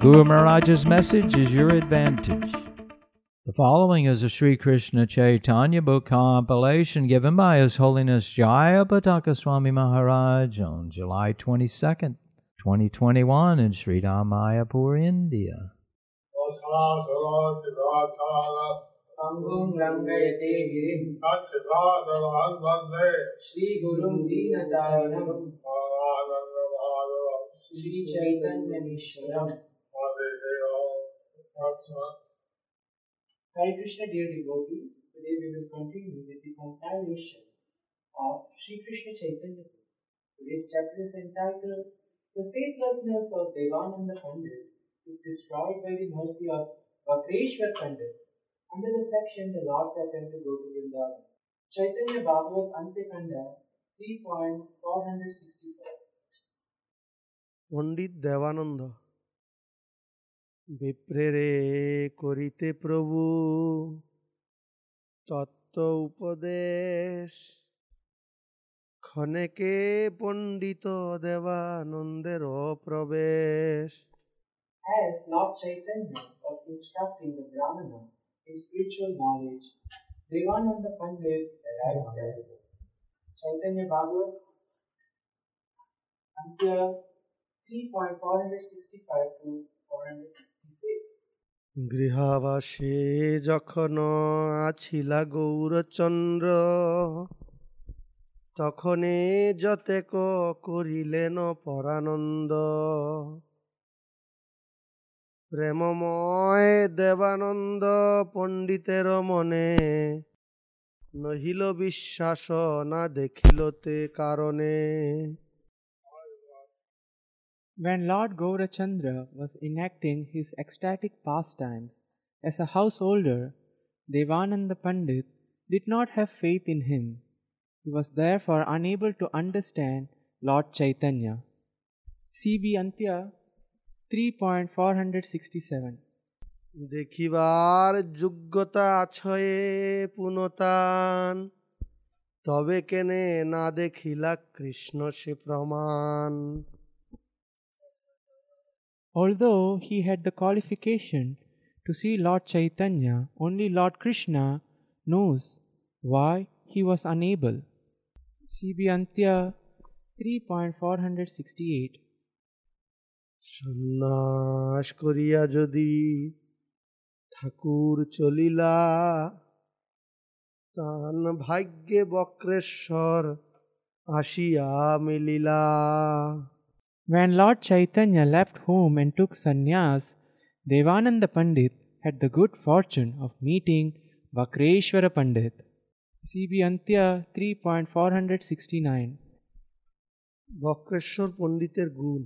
Guru Maharaj's message is your advantage. The following is a Sri Krishna Chaitanya book compilation given by His Holiness Jayapataka Swami Maharaj on July 22nd, 2021 in Sri Mayapur, India. श्रीगुरुं दीनतारणं Saraswat. Hare Krishna, dear devotees, today we will continue with the compilation of Sri Krishna Chaitanya. Today's chapter is entitled The Faithlessness of Devananda Pandit is Destroyed by the Mercy of Vakreshwar Pandit. Under the section, the Lord's attempt to go to Vrindavan. Chaitanya Bhagavat Antekanda 3.464 Pandit Devananda বিপ্রেরে করিতে প্রভু তত্ত্ব উপদেশ ক্ষণেকে পণ্ডিত দেবানন্দের প্রবেশ As Lord Chaitanya was instructing the Brahmana in spiritual knowledge, Devananda Pandit arrived there. Chaitanya Bhagavat, Antya 3.465 to 466. গৃহাবাসে যখন আছিলা গৌরচন্দ্র তখনে যতেক করিলেন পরানন্দ। প্রেমময় দেবানন্দ পণ্ডিতের মনে নহিল বিশ্বাস না দেখিলতে কারণে। When Lord Gaurachandra was enacting his ecstatic pastimes as a householder, Devananda Pandit did not have faith in him. He was therefore unable to understand Lord Chaitanya. CB Antya 3.467 দেখিবার যোগ্যতা আছে পুনতান তবে কেনে না দেখিলা কৃষ্ণ সে প্রমাণ Although he had the qualification to see Lord Chaitanya, only Lord Krishna knows why he was unable. CB Antya 3.468 সন্ন্যাস করিয়া যদি ঠাকুর চলিলা তান ভাগ্যে বক্রেশ্বর আসিয়া মিলিলা When Lord Chaitanya left home and took sannyas, Devananda Pandit had the good fortune of meeting Vakreshwara Pandit. CB Antya 3.469 Bakreshwar পণ্ডিতের গুণ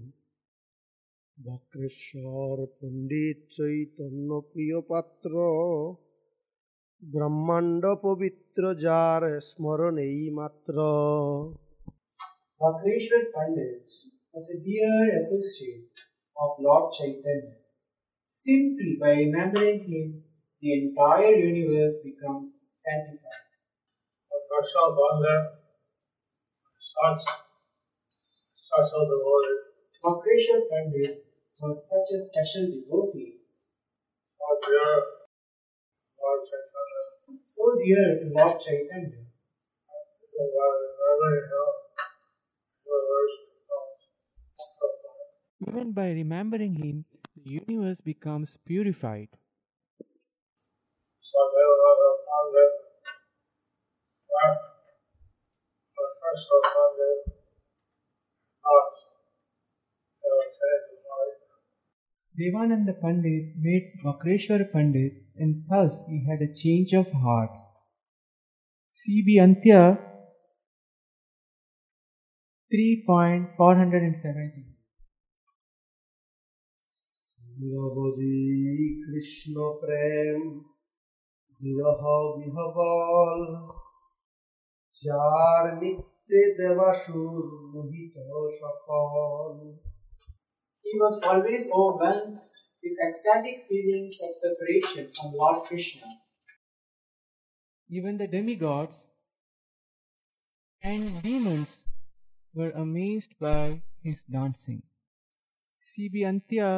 বক্রেশ্বর পণ্ডিত চৈতন্য প্রিয় পাত্র ব্রহ্মাণ্ড পবিত্র যার স্মরণেই মাত্র Vakreshwar Pandit was a dear associate of Lord Chaitanya. Simply by remembering him, the entire universe becomes sanctified. Krishna Bande, such, such a devotee, Vakreshwar Pandit was such a special devotee, so dear, Lord Chaitanya, so dear to Lord Chaitanya. so that remembering him, the verse becomes purified. Even by remembering him, the universe becomes purified. So they will a Pandit, that, the Pandit, us, they will change his life. Devananda Pandit met Vakreshwar Pandit and thus he had a change of heart. CB Antya 3.470 নিরবধি Krishna প্রেম বিরহ বিহবল যার নিত্যে দেবাসুর মোহিত সকল He was always overwhelmed with ecstatic feelings of separation from Lord Krishna. Even the demigods and demons were amazed by his dancing. CB Antya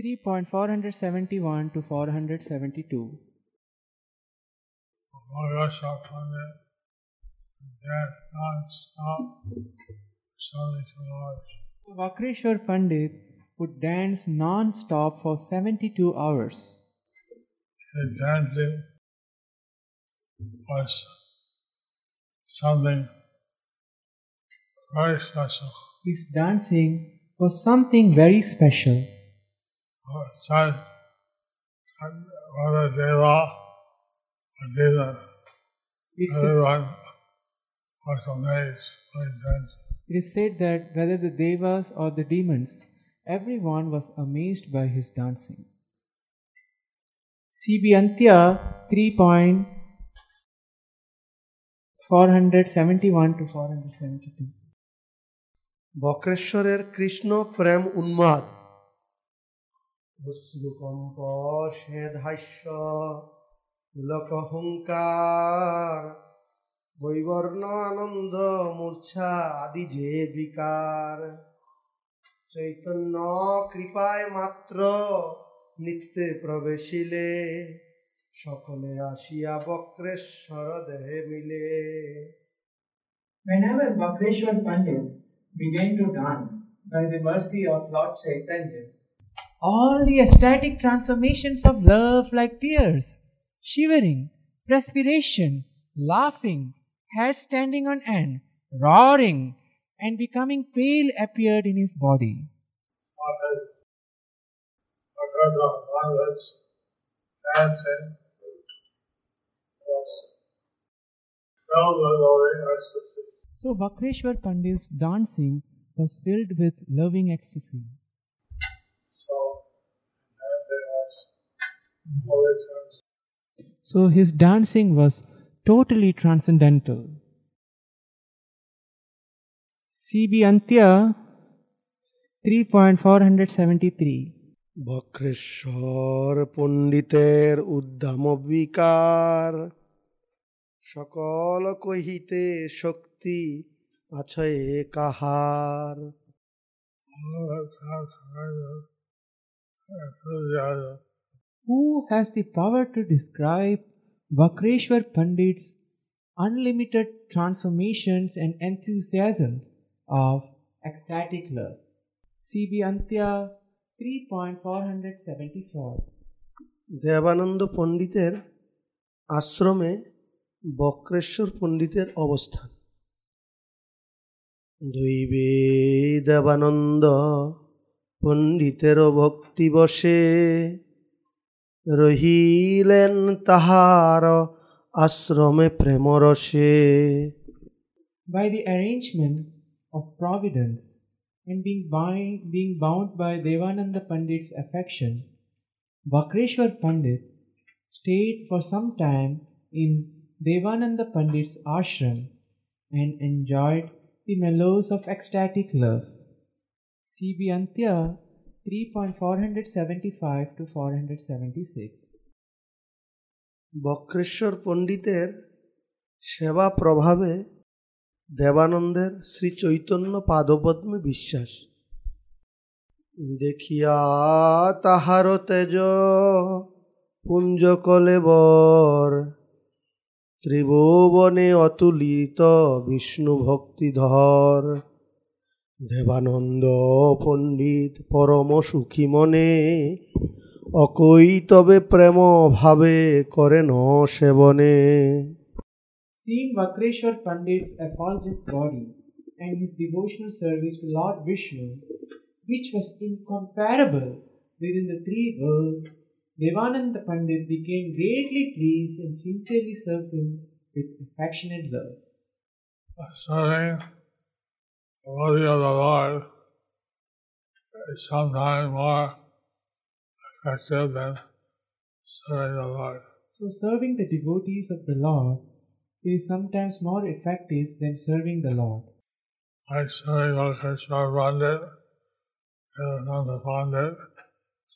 3.471 to 472. Maharashtra Pandit dance non-stop for 72 hours. So Vakreshwar Pandit would dance non-stop for 72 hours. His dancing was something very special. His dancing was something very special Uh, Said whether Deva or Deva, It's, everyone was amazed by his dancing. it is said that whether the devas or the demons, everyone was amazed by his dancing. CB Antya 3.471 to 472. বক্রেশ্বরের Krishna প্রেম উন্মাদ অশ্রুকম্প স্বেধাস্য পুলক বৈবর্ণ আনন্দ মূর্ছা আদি যে বিকার চৈতন্য কৃপায় মাত্র নিত্যে প্রবেশিলে সকলে আসিয়া বক্রেশ্বর দেহে মিলে। Whenever Vakreshwar Pandit. Began to dance by the mercy of Lord Chaitanya, All the ecstatic transformations of love, like tears, shivering, perspiration, laughing, hair standing on end, roaring, and becoming pale appeared in his body. So Vakreshwar Pandit's dancing was filled with loving ecstasy. So, So his dancing was totally transcendental. CB Antya 3.473 Bakreshwar পণ্ডিতের উদ্দাম বিকার সকল কহিতে শক্তি আছে কাহার enthusiasm Who has the power to describe Vakreshwar Pandit's unlimited transformations and enthusiasm of ecstatic love? CB Antya 3.474 Devananda পণ্ডিতের আশ্রমে বক্রেশ্বর পণ্ডিতের অবস্থান দৈবে দেবানন্দ পণ্ডিতের ভক্তি বসে by the arrangement of providence and being bound, by Devananda Pandit's affection, Vakreshwar Pandit stayed for some time in Devananda Pandit's ashram and enjoyed the mellows of ecstatic love. CB Antya 3.475 to 476. Bakreshwar পণ্ডিতের সেবা প্রভাবে দেবানন্দের শ্রী চৈতন্য পাদপদ্মে বিশ্বাস দেখিয়া তাহার তেজ পুঞ্জ কলেবর ত্রিভুবনে অতুলিত বিষ্ণু ভক্তিধর দেবানন্দ পণ্ডিত পরম সুখী মনে অকই তবে প্রেম ভাবে করেন সেবনে Seeing Vakreshwar Pandit's effulgent body and his devotional service to Lord Vishnu, which was incomparable within the three worlds, Devananda Pandit became greatly pleased and sincerely served him with affectionate love. serving the of the Lord is sometimes more effective than serving the Lord. So, serving the devotees of the Lord is sometimes more effective than serving the Lord. Like serving Vakreshwar Pandit and Nanda Pandit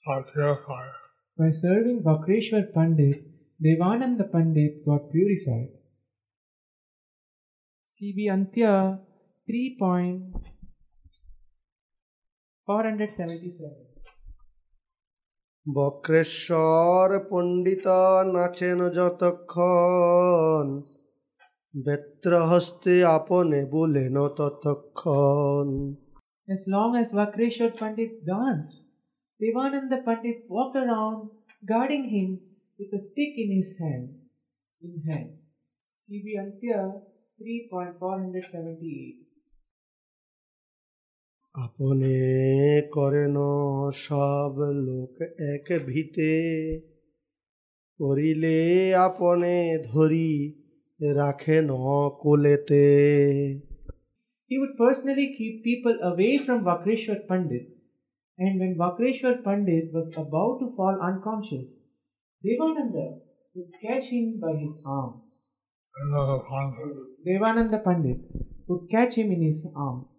got purified. By serving Vakreshwar Pandit, Devananda Pandit got purified. CB Antya 3.477 Bakreshwar পণ্ডিতা নাচেন যতক্ষণ বেত্রহস্তে আপনে বলেন ততক্ষণ As long as Vakreshwar Pandit danced, Devananda Pandit walked around guarding him with a stick in his hand. In hand. CB Antya 3.478 আপনে করেন সব লোক এক ভিতে করিলে আপনে ধরি রাখেন কোলেতে He would personally keep people away from Vakreshwar Pandit, and when Vakreshwar Pandit was about to fall unconscious, Devananda would catch him by his arms. Another Pandit Devananda Pandit would catch him in his arms.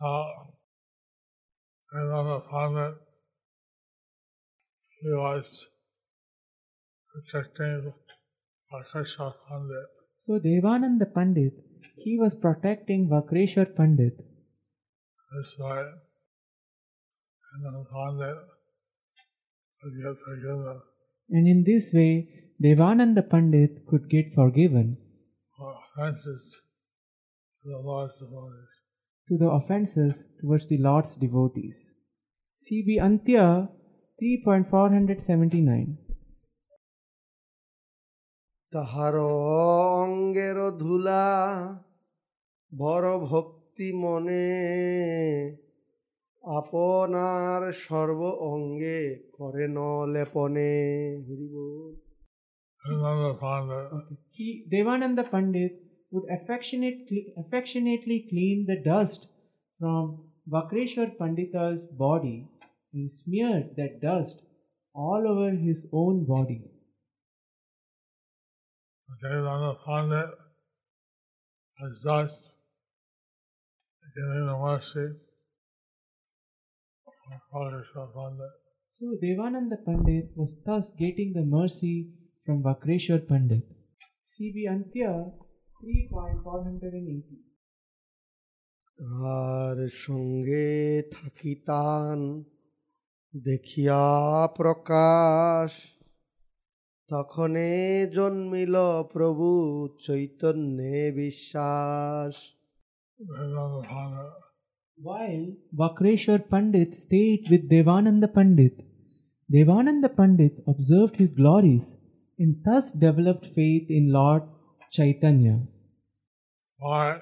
Saw another Pandit. He was protecting Vakreshwar Pandit. So Devananda Pandit, he was protecting Vakreshwar Pandit. This way, another Pandit would get together And in this way, Devananda Pandit could get forgiven for offenses to the Lord's devotees. To the offenses towards the Lord's devotees. CB Antya 3.479 তাহার অঙ্গের ধুলা বড় ভক্তি মনে আপনার সর্ব অঙ্গে করে ন লেপনে। He, Devananda Pandit would affectionately, affectionately clean the dust from Vakreshwar Pandita's body and smeared that dust all over his own body. Devananda Pandit was thus giving the mercy of Vakreshwar Pandit. So Devananda Pandit was thus getting the mercy from Vakreshwar Pandit. CB Antya 3.480 তার সঙ্গে থাকিতান দেখিয়া প্রকাশ তখনে জন্মিল প্রভু চৈতন্যে বিশ্বাস Devananda Pandit While Vakreshwar Pandit stayed with Devananda Pandit, Devananda Pandit observed his glories and thus developed faith in Lord Chaitanya. by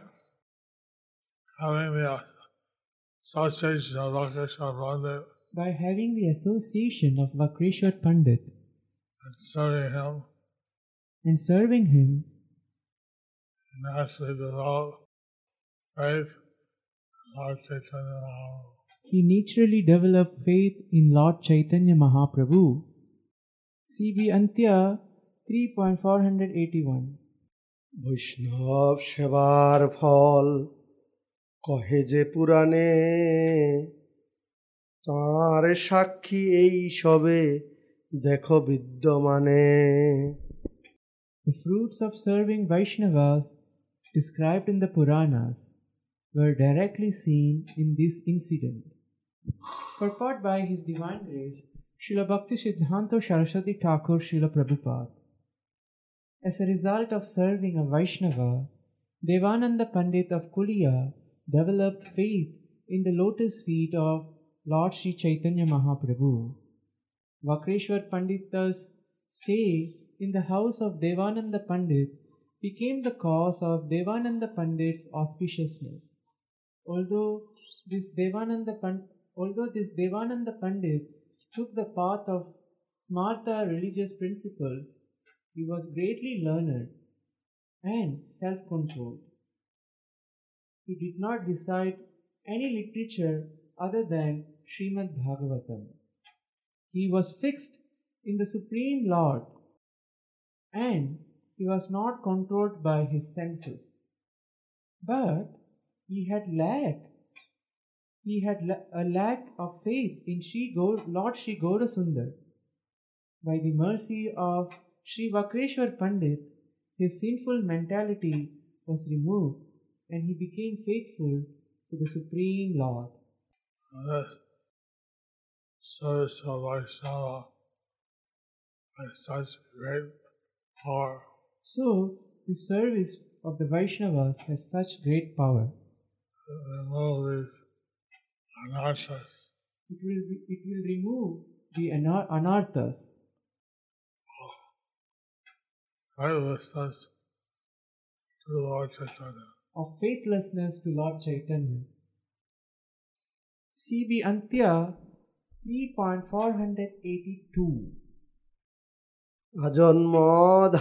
having the association of Vakreshwar Pandit By having the association of Vakreshwar Pandit and serving him, and serving him, naturally developed faith in Lord Chaitanya Mahaprabhu. he naturally developed faith in Lord Chaitanya Mahaprabhu. CB Antya 3.481 বৈষ্ণব সেবার ফল কহে যে পুরাণে তার সাক্ষী এই সবে দেখো বিদ্যমানে The fruits of serving Vaishnavas described in the Puranas were directly seen in this incident. Purport by His Divine Grace, Srila Bhakti Siddhanta Saraswati Thakur Srila Prabhupada. As a result of serving a Vaishnava, Devananda Pandit of Kulia developed faith in the lotus feet of Lord Sri Chaitanya Mahaprabhu. Vakreshwar Pandita's stay in the house of Devananda Pandit became the cause of Devananda Pandit's auspiciousness. Although this Devananda Pandit, although this Devananda Pandit took the path of smarta religious principles, he was greatly learned and self-controlled. He did not recite any literature other than Srimad Bhagavatam. he was fixed in the Supreme Lord and he was not controlled by his senses. But he had lack. He had a lack of faith in Lord Sri Gaurasundar. By the mercy of Sri Vakreshwar Pandit, his sinful mentality was removed and he became faithful to the Supreme Lord. this service of Vaishnava has such great power. So, the service of the Vaishnavas has such great power. these anarthas, It will, be, it will remove the anar- anarthas, faithlessness to the Lord Chaitanya. of faithlessness to Lord Chaitanya. CB Antya 3.482 আজন্ম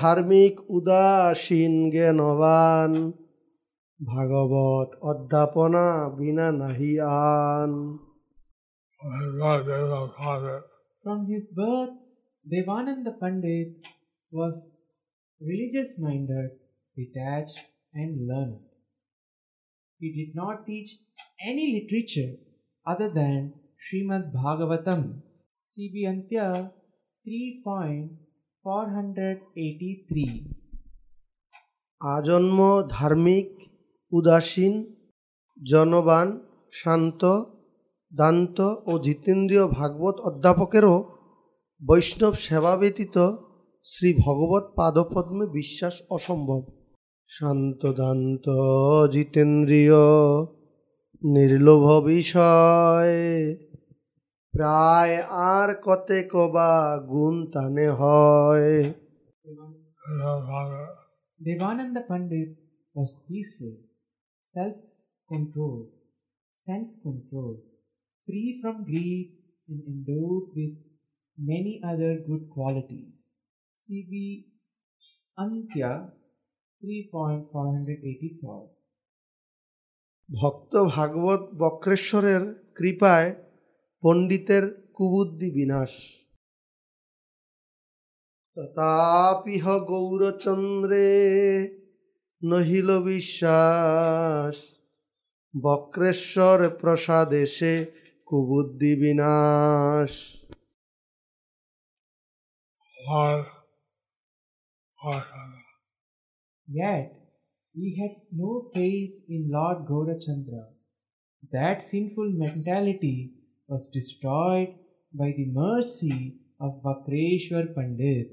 ধার্মিক উদাসীন জ্ঞানবান ভাগবত অধ্যাপনা বিনা নাহি আন When his God gave him father, From his birth, Devananda Pandit was religious minded, detached, and learned. He did not teach any literature other than Srimad Bhagavatam. CB Antya 3.483 আজন্ম ধার্মিক উদাসীন জনবান শান্ত দান্ত ও জিতেন্দ্রীয় ভাগবত অধ্যাপকেরও বৈষ্ণব সেবা ব্যতীত শ্রী ভগবত পাদপদ্মে বিশ্বাস অসম্ভব শান্ত দান্ত জিতেন্দ্রীয় নির্লোভ বিষয় প্রায় আর কতেক বা গুণ তানে হয় Devananda Pandit was peaceful, self controlled, sense controlled, free from greed, and endowed with many other good qualities. CB Antya 3.484 ভক্ত ভাগবত বক্রেশ্বরের কৃপায় পণ্ডিতের কুবুদ্ধি বিনাশ। তথাপিহ গৌরচন্দ্রে নহিল বিশ্বাস। বক্রেশ্বর প্রসাদেশে কুবুদ্ধি বিনাশ। Lord Vaishnava. Uh, yet he had no faith in Lord Gaurachandra. That sinful mentality was destroyed by the mercy of Vakreshwar Pandit.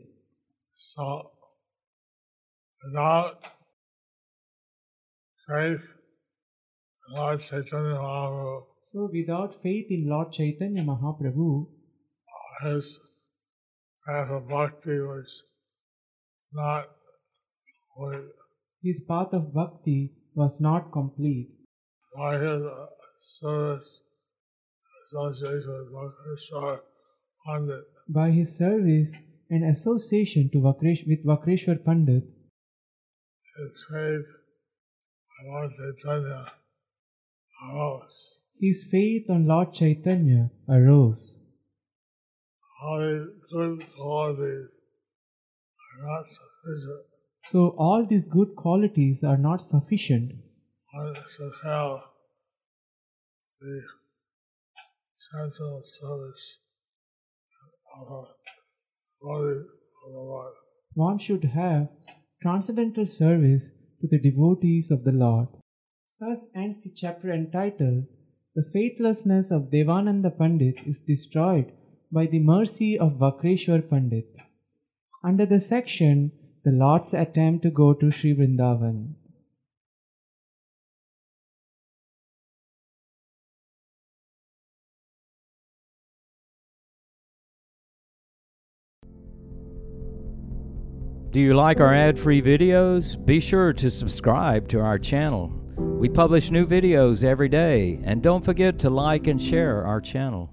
So, without faith in Lord Chaitanya Mahaprabhu, So, without faith in Lord Chaitanya Mahaprabhu, his path of bhakti was not complete. his path of bhakti was not complete. By his uh, service, association with Vakreshwar Pandit, By his service and association to Vakresh, with Vakreshwar Pandit, his faith in Lord Chaitanya arose. his faith on Lord Chaitanya arose. All these good qualities are not sufficient. So, all these good qualities are not sufficient One should have the of of the Lord. one should have transcendental service to the devotees of the Lord. Thus ends the chapter entitled The Faithlessness of Devananda Pandit is Destroyed by the Mercy of Vakreshwar Pandit. Under the section The Lord's Attempt to Go to Sri Vrindavan. Do you like our ad free videos? Be sure to subscribe to our channel. We publish new videos every day, and don't forget to like and share our channel.